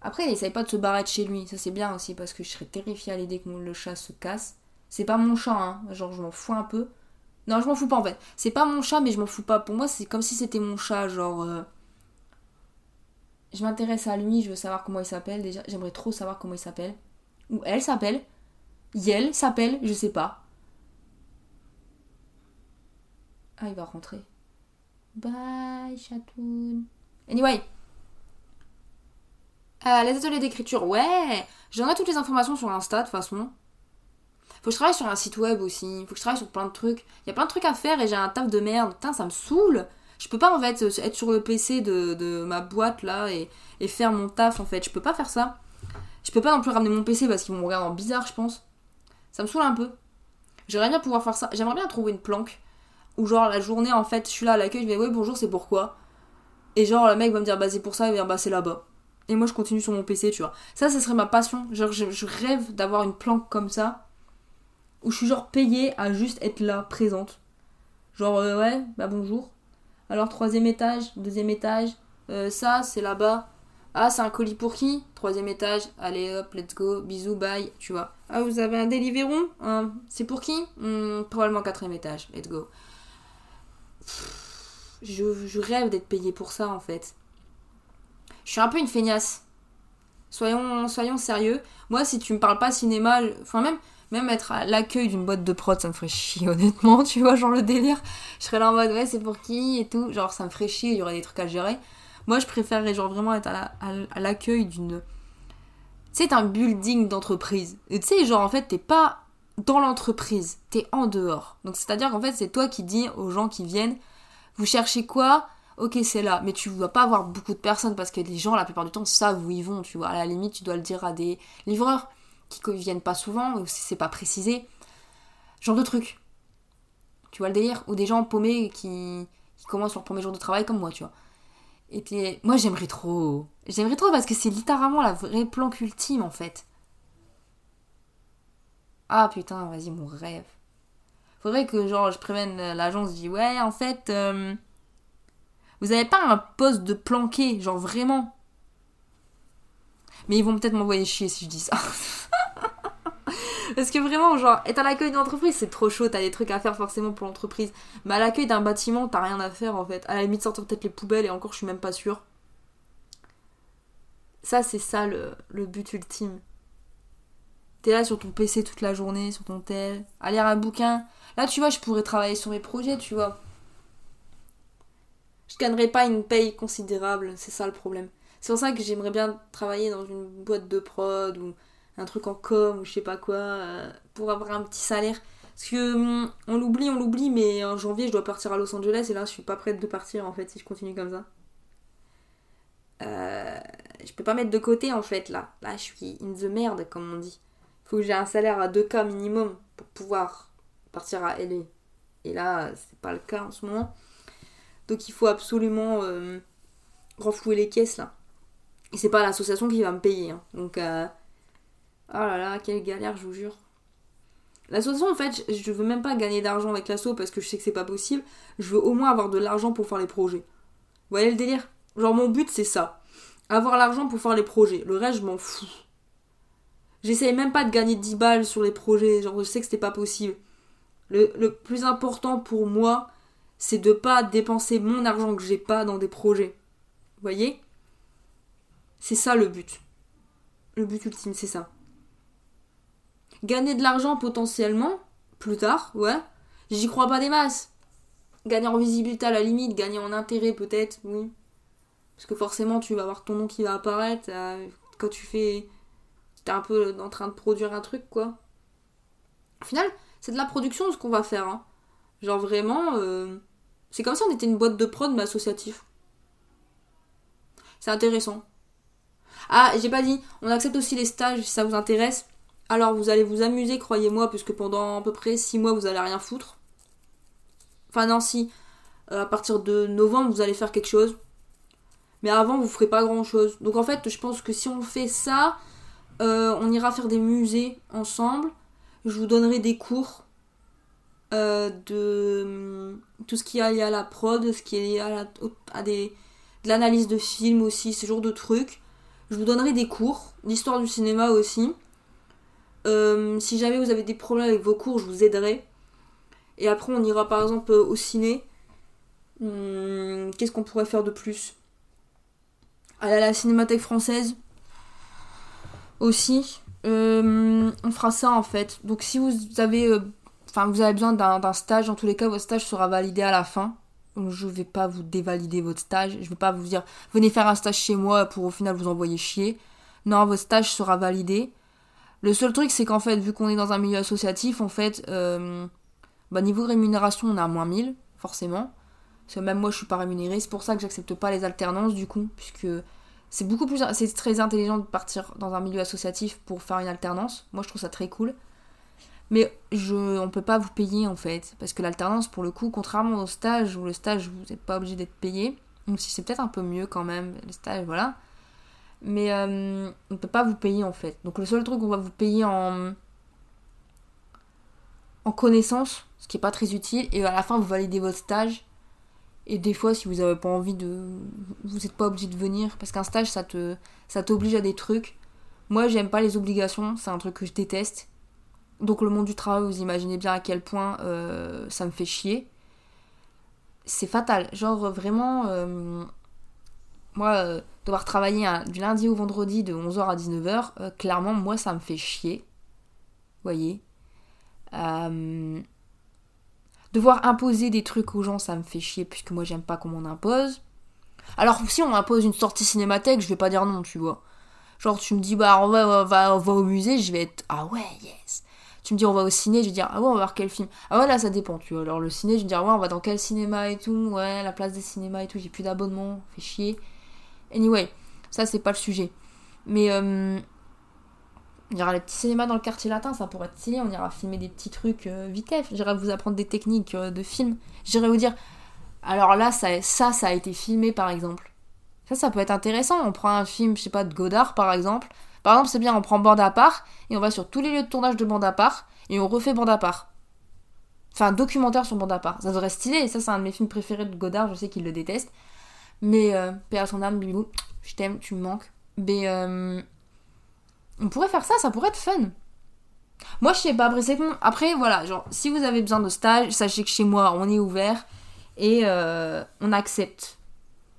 Après, il essaye pas de se barrer de chez lui, ça c'est bien aussi, parce que je serais terrifiée à l'idée que le chat se casse. C'est pas mon chat, hein, genre, je m'en fous un peu. Non, je m'en fous pas en fait. C'est pas mon chat, mais je m'en fous pas. Pour moi, c'est comme si c'était mon chat, genre. Euh, je m'intéresse à lui, je veux savoir comment il s'appelle déjà. J'aimerais trop savoir comment il s'appelle. Ou elle s'appelle. Yel s'appelle, je sais pas. Ah, il va rentrer. Bye, chatoun. Anyway. Euh, les ateliers d'écriture, ouais. J'en ai toutes les informations sur Insta de toute façon. Faut que je travaille sur un site web aussi. Faut que je travaille sur plein de trucs. Il y a plein de trucs à faire et j'ai un taf de merde. Putain, ça me saoule. Je peux pas en fait être sur le PC de, ma boîte là et, faire mon taf en fait. Je peux pas faire ça. Je peux pas non plus ramener mon PC parce qu'ils vont me regarder en bizarre, je pense. Ça me saoule un peu. J'aimerais bien pouvoir faire ça. J'aimerais bien trouver une planque où, genre, la journée, en fait, je suis là à l'accueil, je vais, ouais, bonjour, c'est pourquoi? Et genre, le mec va me dire, bah, c'est pour ça, va dire, bah, c'est là-bas. Et moi, je continue sur mon PC, tu vois. Ça, ça serait ma passion. Genre, je rêve d'avoir une planque comme ça où je suis, genre, payée à juste être là, présente. Genre, euh, ouais, bah, bonjour. Alors, troisième étage, deuxième étage, euh, ça, c'est là-bas. Ah, c'est un colis pour qui? Troisième étage. Allez hop, let's go. Bisous, bye. Tu vois. Ah, vous avez un Deliveroo? C'est pour qui? Hmm, Probablement quatrième étage. Let's go. Je, rêve d'être payé pour ça, en fait. Je suis un peu une feignasse. Soyons, soyons sérieux. Moi, si tu me parles pas cinéma, enfin même, même être à l'accueil d'une boîte de prod, ça me ferait chier, honnêtement, tu vois, genre le délire. Je serais là en mode, ouais, c'est pour qui et tout. Genre, ça me ferait chier, il y aurait des trucs à gérer. Moi, je préférerais genre vraiment être à l'accueil d'une. Sais, un building d'entreprise. Tu sais, genre en fait, t'es pas dans l'entreprise, t'es en dehors. Donc c'est-à-dire qu'en fait, c'est toi qui dis aux gens qui viennent, vous cherchez quoi? Ok, c'est là. Mais tu vas pas avoir beaucoup de personnes parce que les gens, la plupart du temps, savent où ils vont, tu vois. À la limite, tu dois le dire à des livreurs qui viennent pas souvent, ou si c'est pas précisé. Genre de trucs. Tu vois le délire Ou des gens paumés qui, qui commencent leur premier jour de travail comme moi, tu vois. Et moi j'aimerais trop. J'aimerais trop parce que c'est littéralement la vraie planque ultime en fait. Ah putain, vas-y, mon rêve. Faudrait que genre je prévienne l'agence, je dis ouais, en fait, euh, vous avez pas un poste de planqué, genre vraiment? Mais ils vont peut-être m'envoyer chier si je dis ça. Parce que vraiment, genre, être à l'accueil d'une entreprise, c'est trop chaud, t'as des trucs à faire forcément pour l'entreprise. Mais à l'accueil d'un bâtiment, t'as rien à faire en fait. À la limite, sortir peut-être les poubelles et encore, je suis même pas sûre. Ça, c'est ça le, but ultime. T'es là sur ton PC toute la journée, sur ton tel, à lire un bouquin. Là, tu vois, je pourrais travailler sur mes projets, tu vois. Je gagnerais pas une paye considérable, c'est ça le problème. C'est pour ça que j'aimerais bien travailler dans une boîte de prod ou un truc en com ou je sais pas quoi, euh, pour avoir un petit salaire. Parce que hum, on l'oublie, on l'oublie, mais en janvier je dois partir à Los Angeles et là je suis pas prête de partir en fait si je continue comme ça. Euh, je peux pas mettre de côté en fait là. Là je suis in the merde comme on dit. Faut que j'ai un salaire à 2K minimum pour pouvoir partir à LA. Et là c'est pas le cas en ce moment. Donc il faut absolument euh, renflouer les caisses là. Et c'est pas l'association qui va me payer. Hein. Donc euh, Oh là là, quelle galère, je vous jure. L'association, en fait, je veux même pas gagner d'argent avec l'asso parce que je sais que c'est pas possible. Je veux au moins avoir de l'argent pour faire les projets. Vous voyez le délire? Genre, mon but, c'est ça. Avoir l'argent pour faire les projets. Le reste, je m'en fous. J'essaye même pas de gagner 10 balles sur les projets. Genre, je sais que c'était pas possible. Le, plus important pour moi, c'est de pas dépenser mon argent que j'ai pas dans des projets. Vous voyez? C'est ça le but. Le but ultime, c'est ça. Gagner de l'argent potentiellement, plus tard, ouais. J'y crois pas des masses. Gagner en visibilité à la limite, gagner en intérêt peut-être, oui. Parce que forcément, tu vas avoir ton nom qui va apparaître euh, quand tu fais. T'es un peu en train de produire un truc, quoi. Au final, c'est de la production ce qu'on va faire. Hein. Genre vraiment. Euh, c'est comme si on était une boîte de prod mais associatif. C'est intéressant. Ah, j'ai pas dit, on accepte aussi les stages si ça vous intéresse. Alors vous allez vous amuser, croyez-moi, puisque pendant à peu près 6 mois vous allez rien foutre. Enfin non, si. Euh, à partir de novembre vous allez faire quelque chose. Mais avant vous ferez pas grand chose. Donc en fait je pense que si on fait ça, euh, on ira faire des musées ensemble. Je vous donnerai des cours euh, de hum, tout ce qui est lié à la prod, ce qui est lié à, l'analyse de films aussi, ce genre de trucs. Je vous donnerai des cours, d'histoire du cinéma aussi. Euh, si jamais vous avez des problèmes avec vos cours, je vous aiderai. Et après, on ira par exemple au ciné. Hmm, qu'est-ce qu'on pourrait faire de plus? Aller à la Cinémathèque française aussi. Euh, on fera ça en fait. Donc si vous avez, euh, enfin vous avez besoin d'un stage, en tous les cas, votre stage sera validé à la fin. Je vais pas vous dévalider votre stage. Je vais pas vous dire venez faire un stage chez moi pour au final vous envoyer chier. Non, votre stage sera validé. Le seul truc, c'est qu'en fait, vu qu'on est dans un milieu associatif, en fait, euh, bah, niveau rémunération, on a moins 1000, forcément. Parce que même moi, je suis pas rémunérée. C'est pour ça que j'accepte pas les alternances, du coup, puisque c'est beaucoup plus. C'est très intelligent de partir dans un milieu associatif pour faire une alternance. Moi, je trouve ça très cool. Mais je, on peut pas vous payer en fait. Parce que l'alternance, pour le coup, contrairement au stage où le stage, vous n'êtes pas obligé d'être payé. Même si c'est peut-être un peu mieux quand même, le stage, voilà. Mais euh, on peut pas vous payer en fait. Donc le seul truc qu'on va vous payer en, en connaissance, ce qui n'est pas très utile. Et à la fin, vous validez votre stage. Et des fois, si vous n'avez pas envie de. Vous n'êtes pas obligé de venir. Parce qu'un stage, ça te ça t'oblige à des trucs. Moi, j'aime pas les obligations. C'est un truc que je déteste. Donc, le monde du travail, vous imaginez bien à quel point euh, ça me fait chier. C'est fatal. Genre, vraiment. Euh, moi, euh, devoir travailler du lundi au vendredi de 11h à 19h, clairement, moi, ça me fait chier. Voyez Devoir imposer des trucs aux gens, ça me fait chier puisque moi j'aime pas qu'on m'en impose. Alors si on m'impose une sortie cinémathèque, je vais pas dire non, tu vois. Genre tu me dis bah on va, on va, on va au musée, je vais être ah ouais yes. Tu me dis on va au ciné, je vais dire ah ouais on va voir quel film. Ah ouais là ça dépend, tu vois. Alors le ciné, je vais dire ouais on va dans quel cinéma et tout, ouais la place des cinémas et tout, j'ai plus d'abonnement, fait chier. Anyway, ça c'est pas le sujet. Mais euh, il y aura les petits cinémas dans le quartier latin, ça pourrait être stylé. On ira filmer des petits trucs euh, vite J'irai vous apprendre des techniques euh, de film. J'irai vous dire, alors là, ça, ça, ça a été filmé par exemple. Ça, ça peut être intéressant. On prend un film, je sais pas, de Godard par exemple. Par exemple, c'est bien, on prend bande à part et on va sur tous les lieux de tournage de bande à part et on refait bande à part. Enfin, un documentaire sur bande à part. Ça serait stylé. Et ça, c'est un de mes films préférés de Godard. Je sais qu'il le déteste. Mais, euh, à son âme, Bibou, je t'aime, tu me manques. Mais, euh, on pourrait faire ça, ça pourrait être fun. Moi, je sais pas, après, c'est bon. Après, voilà, genre, si vous avez besoin de stage, sachez que chez moi, on est ouvert et euh, on accepte.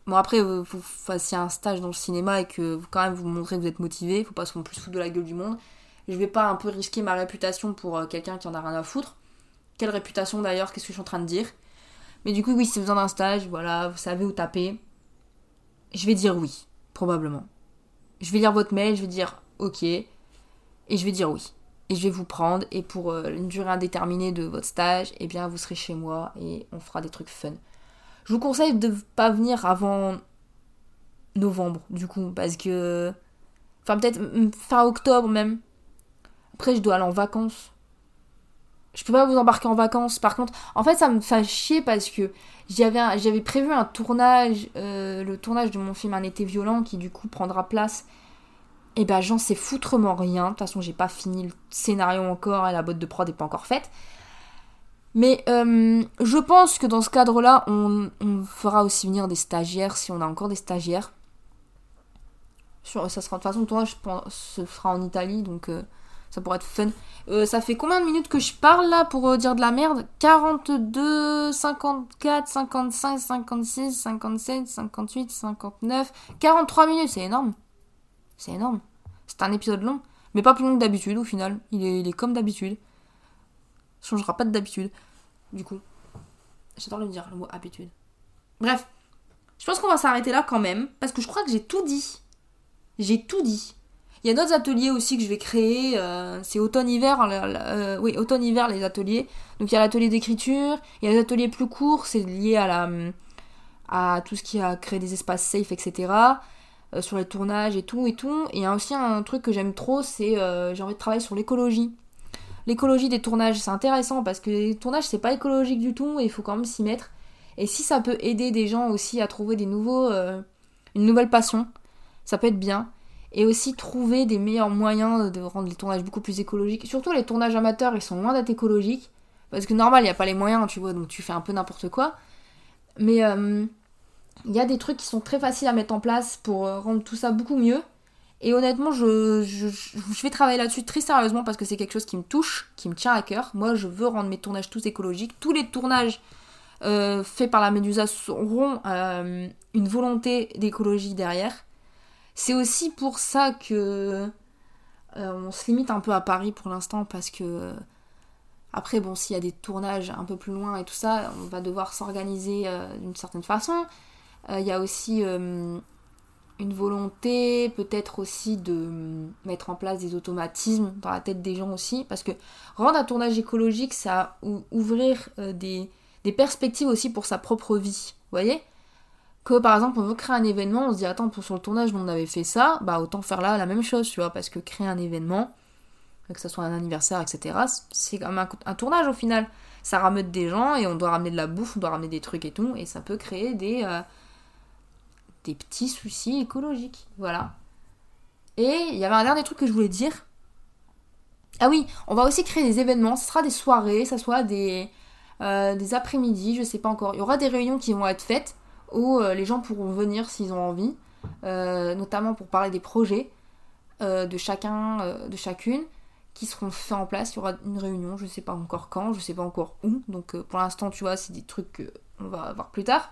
Bon, après, vous, vous, fassiez un stage dans le cinéma et que vous, quand même vous montrez que vous êtes motivé, faut pas se plus foutre de la gueule du monde. Je vais pas un peu risquer ma réputation pour euh, quelqu'un qui en a rien à foutre. Quelle réputation d'ailleurs, qu'est-ce que je suis en train de dire? Mais du coup, oui, si vous avez besoin d'un stage, voilà, vous savez où taper. Je vais dire oui, probablement. Je vais lire votre mail, je vais dire ok, et je vais dire oui. Et je vais vous prendre, et pour euh, une durée indéterminée de votre stage, eh bien vous serez chez moi et on fera des trucs fun. Je vous conseille de pas venir avant novembre, du coup, parce que. Enfin, peut-être fin octobre même. Après, je dois aller en vacances. Je peux pas vous embarquer en vacances. Par contre, en fait, ça me fait chier parce que j'avais, prévu un tournage, euh, le tournage de mon film Un été violent, qui du coup prendra place et eh ben j'en sais foutrement rien. De toute façon, j'ai pas fini le scénario encore et la boîte de prod n'est pas encore faite. Mais euh, je pense que dans ce cadre-là, on, fera aussi venir des stagiaires si on a encore des stagiaires. ça sera de toute façon le tournage ce sera en Italie donc euh, ça pourrait être fun. Euh, ça fait combien de minutes que je parle là pour dire de la merde? 42, 54, 55, 56, 57, 58, 59, 43 minutes, c'est énorme. C'est énorme. C'est un épisode long, mais pas plus long que d'habitude au final. Il est, comme d'habitude. Changera pas d'habitude. Du coup, j'adore le dire, le mot habitude. Bref, je pense qu'on va s'arrêter là quand même, parce que je crois que j'ai tout dit. J'ai tout dit. Il y a d'autres ateliers aussi que je vais créer. Euh, c'est automne-hiver. Euh, oui, automne-hiver, les ateliers. Donc il y a l'atelier d'écriture. Il y a les ateliers plus courts. C'est lié à la à tout ce qui a créé des espaces safe, etc. Euh, sur les tournages et tout et tout. Et il y a aussi un truc que j'aime trop, c'est j'ai envie de travailler sur l'écologie. L'écologie des tournages, c'est intéressant parce que les tournages, c'est pas écologique du tout et il faut quand même s'y mettre. Et si ça peut aider des gens aussi à trouver des nouveaux, une nouvelle passion, ça peut être bien. Et aussi trouver des meilleurs moyens de rendre les tournages beaucoup plus écologiques. Surtout les tournages amateurs, ils sont loin d'être écologiques. Parce que normal, il n'y a pas les moyens, tu vois, donc tu fais un peu n'importe quoi. Mais il y a des trucs qui sont très faciles à mettre en place pour euh, rendre tout ça beaucoup mieux. Et honnêtement, je, vais travailler là-dessus très sérieusement parce que c'est quelque chose qui me touche, qui me tient à cœur. Moi, je veux rendre mes tournages tous écologiques. Tous les tournages euh, faits par la Médusa auront euh, une volonté d'écologie derrière. C'est aussi pour ça que on se limite un peu à Paris pour l'instant parce que après, bon, s'il y a des tournages un peu plus loin et tout ça, on va devoir s'organiser d'une certaine façon. Euh, il y a aussi euh, une volonté peut-être aussi de mettre en place des automatismes dans la tête des gens aussi, parce que rendre un tournage écologique, ça ouvrir euh, des, perspectives aussi pour sa propre vie. Vous voyez? Que par exemple on veut créer un événement, on se dit attends pour sur le tournage on avait fait ça, bah autant faire là la même chose, tu vois, parce que créer un événement, que ce soit un anniversaire, etc., c'est même un, tournage au final. Ça ramène des gens et on doit ramener de la bouffe, on doit ramener des trucs et tout, et ça peut créer des, euh, des petits soucis écologiques. Voilà. Et il y avait un dernier truc que je voulais dire. Ah oui, on va aussi créer des événements, ce sera des soirées, ça soit des, euh, des après-midi, je sais pas encore. Il y aura des réunions qui vont être faites où euh, les gens pourront venir s'ils ont envie, euh, notamment pour parler des projets euh, de chacun, de chacune, qui seront faits en place. Il y aura une réunion, je sais pas encore quand, je sais pas encore où. Donc pour l'instant, tu vois, c'est des trucs qu'on va voir plus tard.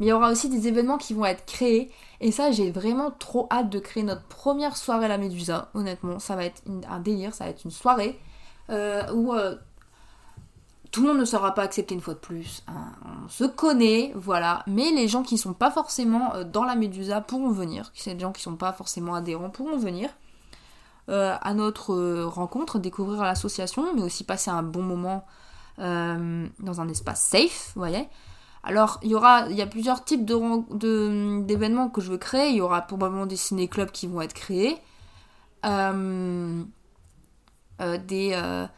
Mais il y aura aussi des événements qui vont être créés. Et ça, j'ai vraiment trop hâte de créer notre première soirée à la Médusa. Honnêtement, ça va être un délire, ça va être une soirée où tout le monde ne sera pas accepté une fois de plus. Hein. On se connaît, voilà. Mais les gens qui ne sont pas forcément euh, dans la Médusa pourront venir. C'est des gens qui ne sont pas forcément adhérents pourront venir euh, à notre euh, rencontre, découvrir l'association, mais aussi passer un bon moment dans un espace safe, vous voyez. Alors, il y aura, a plusieurs types d'événements que je veux créer. Il y aura probablement des ciné-clubs qui vont être créés. des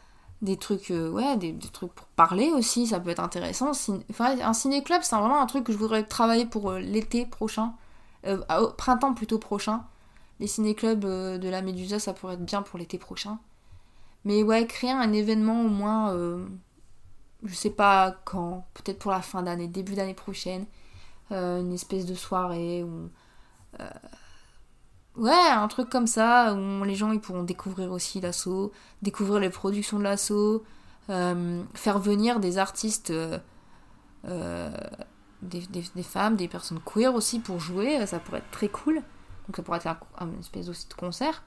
des trucs euh, ouais des, trucs pour parler aussi ça peut être intéressant. Enfin, un ciné-club c'est vraiment un truc que je voudrais travailler pour euh, l'été prochain. Euh, au printemps plutôt prochain. Les ciné-clubs de la Médusa ça pourrait être bien pour l'été prochain. Mais ouais créer un événement au moins je sais pas quand peut-être pour la fin d'année début d'année prochaine une espèce de soirée ou Ouais, un truc comme ça, où les gens ils pourront découvrir aussi l'assaut, découvrir les productions de l'assaut, euh, faire venir des artistes, euh, euh, des, femmes, des personnes queer aussi pour jouer, ça pourrait être très cool. Donc ça pourrait être un, une espèce aussi de concert.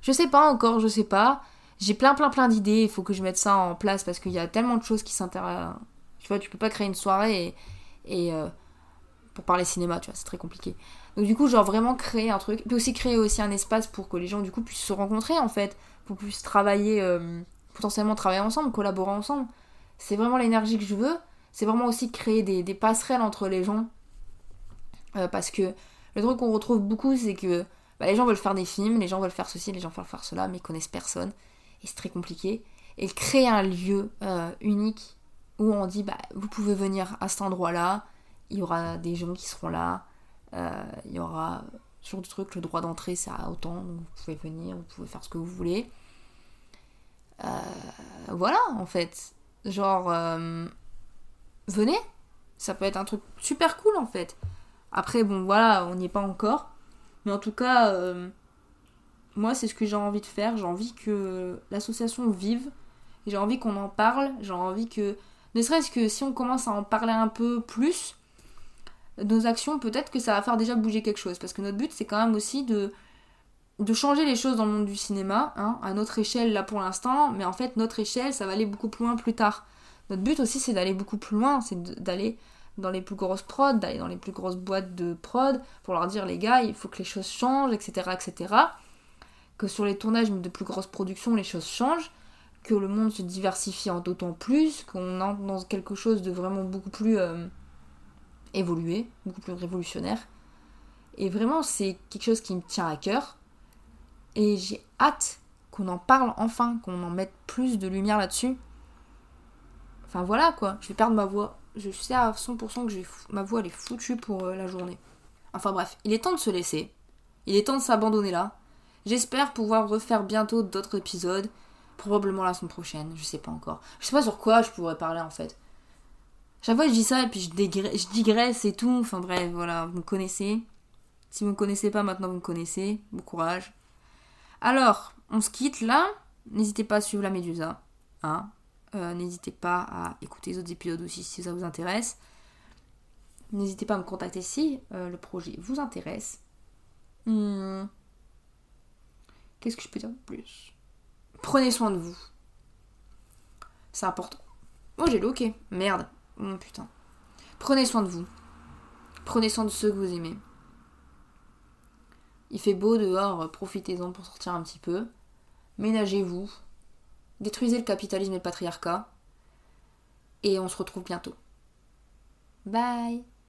Je sais pas encore, je sais pas. J'ai plein plein plein d'idées, il faut que je mette ça en place parce qu'il y a tellement de choses qui s'intéressent. Tu vois, tu peux pas créer une soirée et, et pour parler cinéma, tu vois, c'est très compliqué. Donc du coup, genre vraiment créer un truc, puis aussi créer aussi un espace pour que les gens du coup puissent se rencontrer en fait, pour puissent travailler, euh, potentiellement travailler ensemble, collaborer ensemble. C'est vraiment l'énergie que je veux. C'est vraiment aussi créer des, passerelles entre les gens. Euh, parce que le truc qu'on retrouve beaucoup, c'est que bah, les gens veulent faire des films, les gens veulent faire ceci, les gens veulent faire cela, mais ils connaissent personne. Et c'est très compliqué. Et créer un lieu euh, unique où on dit, bah, vous pouvez venir à cet endroit-là, il y aura des gens qui seront là, euh, il y aura sur du truc, le droit d'entrée c'est à autant, vous pouvez venir, vous pouvez faire ce que vous voulez. Euh, voilà en fait, genre euh, venez, ça peut être un truc super cool en fait. Après bon voilà, on n'y est pas encore, mais en tout cas moi c'est ce que j'ai envie de faire, j'ai envie que l'association vive, j'ai envie qu'on en parle, j'ai envie que ne serait-ce que si on commence à en parler un peu plus, nos actions, peut-être que ça va faire déjà bouger quelque chose. Parce que notre but, c'est quand même aussi de, changer les choses dans le monde du cinéma, hein, à notre échelle là pour l'instant, mais en fait, notre échelle, ça va aller beaucoup plus loin plus tard. Notre but aussi, c'est d'aller beaucoup plus loin, c'est d'aller dans les plus grosses prods, d'aller dans les plus grosses boîtes de prod, pour leur dire, les gars, il faut que les choses changent, etc., etc. Que sur les tournages de plus grosses productions, les choses changent, que le monde se diversifie en d'autant plus, qu'on entre dans quelque chose de vraiment beaucoup plus... Euh, évoluer, beaucoup plus révolutionnaire. Et vraiment, c'est quelque chose qui me tient à cœur. Et j'ai hâte qu'on en parle enfin, qu'on en mette plus de lumière là-dessus. Enfin voilà quoi, je vais perdre ma voix. Je sais à 100% que ma voix elle est foutue pour euh, la journée. Enfin bref, il est temps de se laisser. Il est temps de s'abandonner là. J'espère pouvoir refaire bientôt d'autres épisodes. Probablement la semaine prochaine, je sais pas encore. Je sais pas sur quoi je pourrais parler en fait. Chaque fois, je dis ça et puis je, digresse et tout. Enfin bref, voilà, vous me connaissez. Si vous me connaissez pas, maintenant vous me connaissez. Bon courage. Alors, on se quitte là. N'hésitez pas à suivre la Médusa. Hein. Euh, N'hésitez pas à écouter les autres épisodes aussi si ça vous intéresse. N'hésitez pas à me contacter si euh, le projet vous intéresse. Hmm. Qu'est-ce que je peux dire de plus? Prenez soin de vous. C'est important. Oh, j'ai ok. Merde. Oh putain. Prenez soin de vous. Prenez soin de ceux que vous aimez. Il fait beau dehors, profitez-en pour sortir un petit peu. Ménagez-vous. Détruisez le capitalisme et le patriarcat. Et on se retrouve bientôt. Bye